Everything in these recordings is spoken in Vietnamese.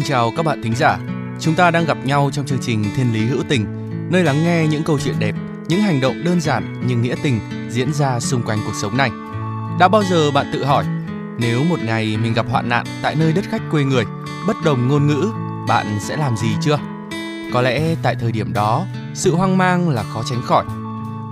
Xin chào các bạn thính giả. Chúng ta đang gặp nhau trong chương trình Thiên lý hữu tình, nơi lắng nghe những câu chuyện đẹp, những hành động đơn giản nhưng nghĩa tình diễn ra xung quanh cuộc sống này. Đã bao giờ bạn tự hỏi, nếu một ngày mình gặp hoạn nạn tại nơi đất khách quê người, bất đồng ngôn ngữ, bạn sẽ làm gì chưa? Có lẽ tại thời điểm đó, sự hoang mang là khó tránh khỏi.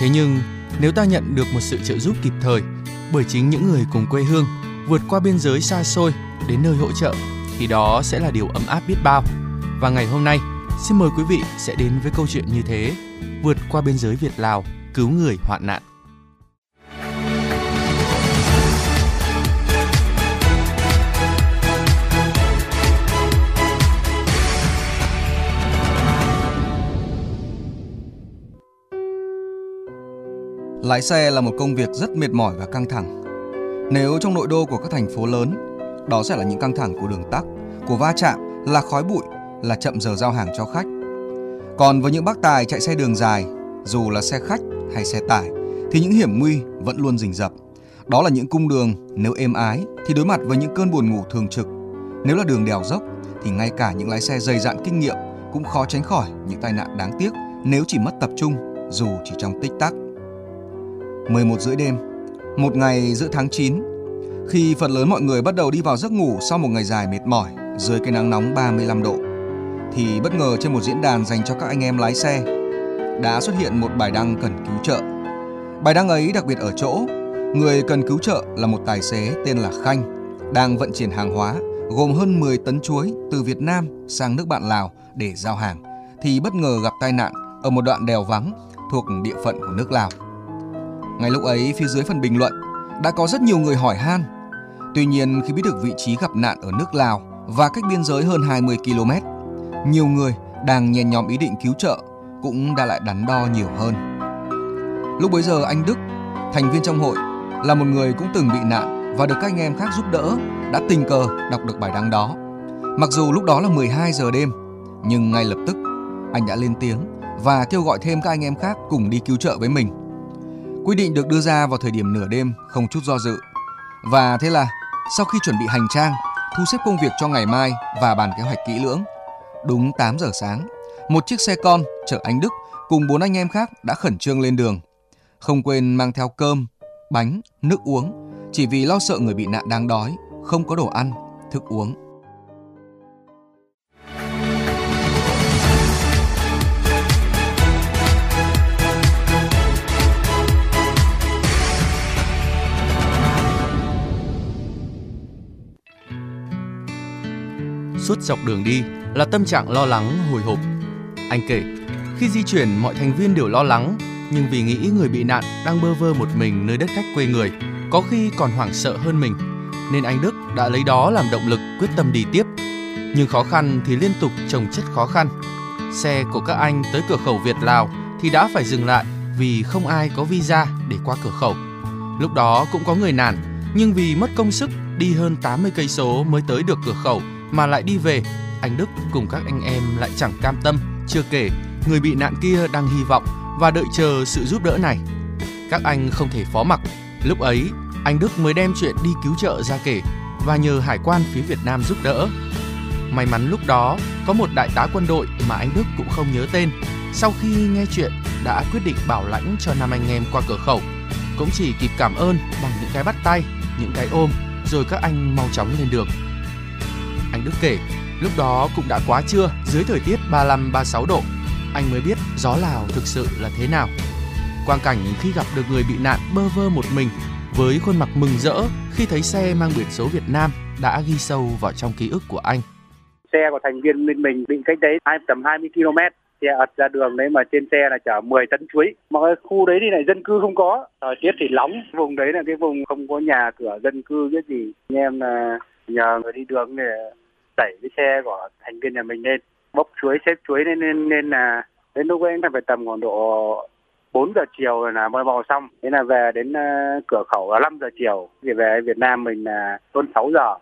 Thế nhưng, nếu ta nhận được một sự trợ giúp kịp thời bởi chính những người cùng quê hương vượt qua biên giới xa xôi đến nơi hỗ trợ thì đó sẽ là điều ấm áp biết bao. Và ngày hôm nay, xin mời quý vị sẽ đến với câu chuyện như thế, vượt qua biên giới Việt Lào, cứu người hoạn nạn. Lái xe là một công việc rất mệt mỏi và căng thẳng. Nếu trong nội đô của các thành phố lớn, đó sẽ là những căng thẳng của đường tắc, của va chạm, là khói bụi, là chậm giờ giao hàng cho khách. Còn với những bác tài chạy xe đường dài, dù là xe khách hay xe tải, thì những hiểm nguy vẫn luôn rình rập. Đó là những cung đường nếu êm ái thì đối mặt với những cơn buồn ngủ thường trực. Nếu là đường đèo dốc thì ngay cả những lái xe dày dạn kinh nghiệm cũng khó tránh khỏi những tai nạn đáng tiếc nếu chỉ mất tập trung dù chỉ trong tích tắc. 11 rưỡi đêm, một ngày giữa tháng 9, khi phần lớn mọi người bắt đầu đi vào giấc ngủ sau một ngày dài mệt mỏi dưới cái nắng nóng 35 độ, thì bất ngờ trên một diễn đàn dành cho các anh em lái xe đã xuất hiện một bài đăng cần cứu trợ. Bài đăng ấy đặc biệt ở chỗ, người cần cứu trợ là một tài xế tên là Khanh, đang vận chuyển hàng hóa gồm hơn 10 tấn chuối từ Việt Nam sang nước bạn Lào để giao hàng, thì bất ngờ gặp tai nạn ở một đoạn đèo vắng thuộc địa phận của nước Lào. Ngay lúc ấy phía dưới phần bình luận đã có rất nhiều người hỏi han. Tuy nhiên khi biết được vị trí gặp nạn ở nước Lào và cách biên giới hơn 20 km, nhiều người đang nhen nhóm ý định cứu trợ cũng đã lại đắn đo nhiều hơn. Lúc bấy giờ anh Đức, thành viên trong hội, là một người cũng từng bị nạn và được các anh em khác giúp đỡ, đã tình cờ đọc được bài đăng đó. Mặc dù lúc đó là 12 giờ đêm, nhưng ngay lập tức anh đã lên tiếng và kêu gọi thêm các anh em khác cùng đi cứu trợ với mình. Quy định được đưa ra vào thời điểm nửa đêm không chút do dự. Và thế là sau khi chuẩn bị hành trang, thu xếp công việc cho ngày mai và bàn kế hoạch kỹ lưỡng, đúng 8 giờ sáng, một chiếc xe con chở anh Đức cùng bốn anh em khác đã khẩn trương lên đường. Không quên mang theo cơm, bánh, nước uống, chỉ vì lo sợ người bị nạn đang đói, không có đồ ăn, thức uống. Suốt dọc đường đi là tâm trạng lo lắng hồi hộp. Anh kể, khi di chuyển mọi thành viên đều lo lắng, nhưng vì nghĩ người bị nạn đang bơ vơ một mình nơi đất khách quê người, có khi còn hoảng sợ hơn mình, nên anh Đức đã lấy đó làm động lực quyết tâm đi tiếp. Nhưng khó khăn thì liên tục chồng chất khó khăn. Xe của các anh tới cửa khẩu Việt Lào thì đã phải dừng lại vì không ai có visa để qua cửa khẩu. Lúc đó cũng có người nản, nhưng vì mất công sức đi hơn 80 cây số mới tới được cửa khẩu mà lại đi về, anh Đức cùng các anh em lại chẳng cam tâm, chưa kể người bị nạn kia đang hy vọng và đợi chờ sự giúp đỡ này. Các anh không thể phó mặc. Lúc ấy, anh Đức mới đem chuyện đi cứu trợ ra kể và nhờ hải quan phía Việt Nam giúp đỡ. May mắn lúc đó có một đại tá quân đội mà anh Đức cũng không nhớ tên. Sau khi nghe chuyện đã quyết định bảo lãnh cho năm anh em qua cửa khẩu. Cũng chỉ kịp cảm ơn bằng những cái bắt tay, những cái ôm rồi các anh mau chóng lên đường. Anh Đức kể, lúc đó cũng đã quá trưa, dưới thời tiết 35-36 độ. Anh mới biết gió Lào thực sự là thế nào. Quang cảnh khi gặp được người bị nạn bơ vơ một mình với khuôn mặt mừng rỡ khi thấy xe mang biển số Việt Nam đã ghi sâu vào trong ký ức của anh. xe của thành viên bên mình bị cách đấy hai tầm 20 km xe ật ra đường đấy mà trên xe là chở 10 tấn chuối mà cái khu đấy thì lại dân cư không có thời tiết thì nóng vùng đấy là cái vùng không có nhà cửa dân cư cái gì anh em là nhờ người đi đường để đẩy cái xe của thành viên nhà mình lên. Bốc chuối xếp chuối lên nên nên là đến lúc ấy phải tầm khoảng độ 4 giờ chiều là mới vào xong. Thế là về đến uh, cửa khẩu là 5 giờ chiều. Thì về Việt Nam mình là hơn 6 giờ.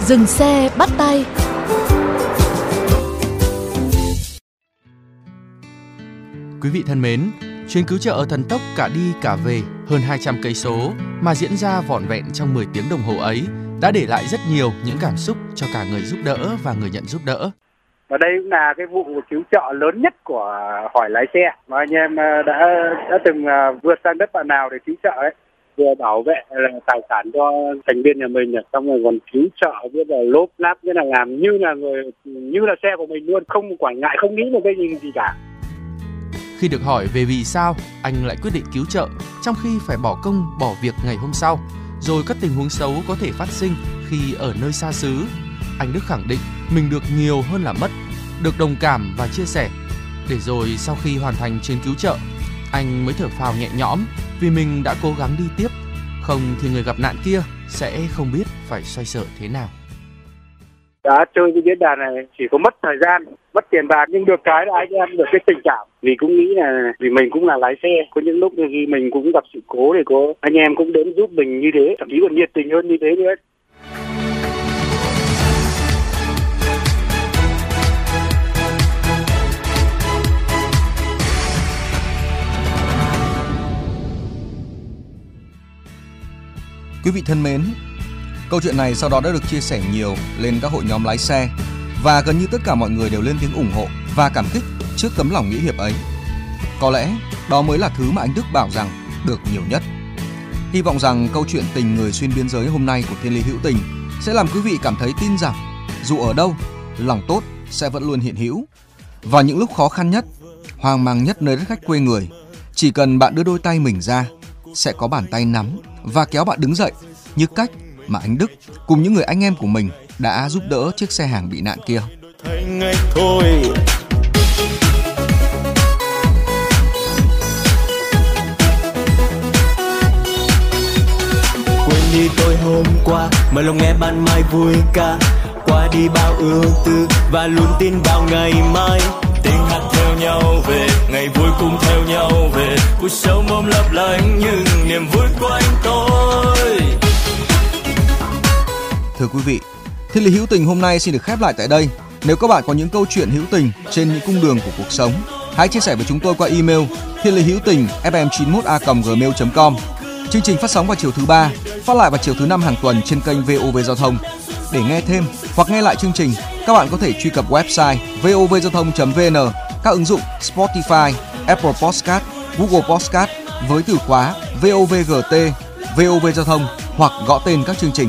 Dừng xe bắt tay. Quý vị thân mến, chuyến cứu trợ thần tốc cả đi cả về, hơn 200 cây số, mà diễn ra vỏn vẹn trong 10 tiếng đồng hồ ấy, đã để lại rất nhiều những cảm xúc cho cả người giúp đỡ và người nhận giúp đỡ. Và đây cũng là cái vụ cứu trợ lớn nhất của hỏi lái xe mà anh em ờ, đã đã từng ờ, vượt sang đất bạn nào để cứu trợ ấy, vừa bảo vệ là tài sản cho thành viên nhà mình xong rồi còn cứu trợ, biết là lốp láp, biết là làm như là người, như là xe của mình luôn, không quản ngại, không nghĩ một cái gì gì cả khi được hỏi về vì sao anh lại quyết định cứu trợ trong khi phải bỏ công bỏ việc ngày hôm sau, rồi các tình huống xấu có thể phát sinh khi ở nơi xa xứ, anh Đức khẳng định mình được nhiều hơn là mất, được đồng cảm và chia sẻ. Để rồi sau khi hoàn thành chuyến cứu trợ, anh mới thở phào nhẹ nhõm vì mình đã cố gắng đi tiếp, không thì người gặp nạn kia sẽ không biết phải xoay sở thế nào đã chơi cái diễn đàn này chỉ có mất thời gian mất tiền bạc nhưng được cái là anh em được cái tình cảm. Vì cũng nghĩ là vì mình cũng là lái xe có những lúc thì mình cũng gặp sự cố thì có anh em cũng đến giúp mình như thế thậm chí còn nhiệt tình hơn như thế nữa. Quý vị thân mến, câu chuyện này sau đó đã được chia sẻ nhiều lên các hội nhóm lái xe và gần như tất cả mọi người đều lên tiếng ủng hộ và cảm kích trước tấm lòng nghĩa hiệp ấy. Có lẽ đó mới là thứ mà anh Đức bảo rằng được nhiều nhất. Hy vọng rằng câu chuyện tình người xuyên biên giới hôm nay của Thiên Lý Hữu Tình sẽ làm quý vị cảm thấy tin rằng dù ở đâu, lòng tốt sẽ vẫn luôn hiện hữu. và những lúc khó khăn nhất, hoang mang nhất nơi đất khách quê người, chỉ cần bạn đưa đôi tay mình ra, sẽ có bàn tay nắm và kéo bạn đứng dậy như cách mà anh Đức cùng những người anh em của mình đã giúp đỡ chiếc xe hàng bị nạn kia. quên đi tôi hôm qua, mà lòng nghe ban mai vui ca qua đi bao ưu tư và luôn tin vào ngày mai. Tiếng hát theo nhau về, ngày vui cùng theo nhau về. Cuộc sống mong lấp lánh nhưng niềm vui của anh tôi. Thưa quý vị, Thiên lý hữu tình hôm nay xin được khép lại tại đây. Nếu các bạn có những câu chuyện hữu tình trên những cung đường của cuộc sống, hãy chia sẻ với chúng tôi qua email thiên lý hữu tình fm 91 a gmail com Chương trình phát sóng vào chiều thứ ba, phát lại vào chiều thứ năm hàng tuần trên kênh VOV Giao thông. Để nghe thêm hoặc nghe lại chương trình, các bạn có thể truy cập website vovgiao thông.vn, các ứng dụng Spotify, Apple Podcast, Google Podcast với từ khóa VOVGT, VOV Giao thông hoặc gõ tên các chương trình.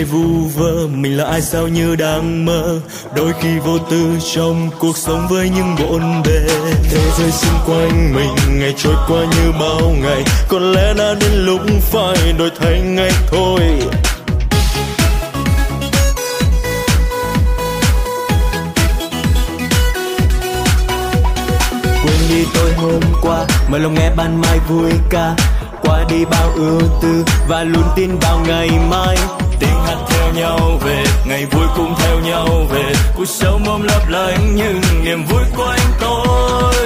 hay vu vơ, mình là ai sao như đang mơ. Đôi khi vô tư trong cuộc sống với những bộn bề. Thế giới xung quanh mình, ngày trôi qua như bao ngày. Có lẽ đã đến lúc phải đổi thay ngay thôi. Quên đi tôi hôm qua mời lòng nghe ban mai vui ca. Qua đi bao ưu tư và luôn tin vào ngày mai tiếng hát theo nhau về, ngày vui cũng theo nhau về. Cuộc sống mong lấp lánh nhưng niềm vui của anh tôi.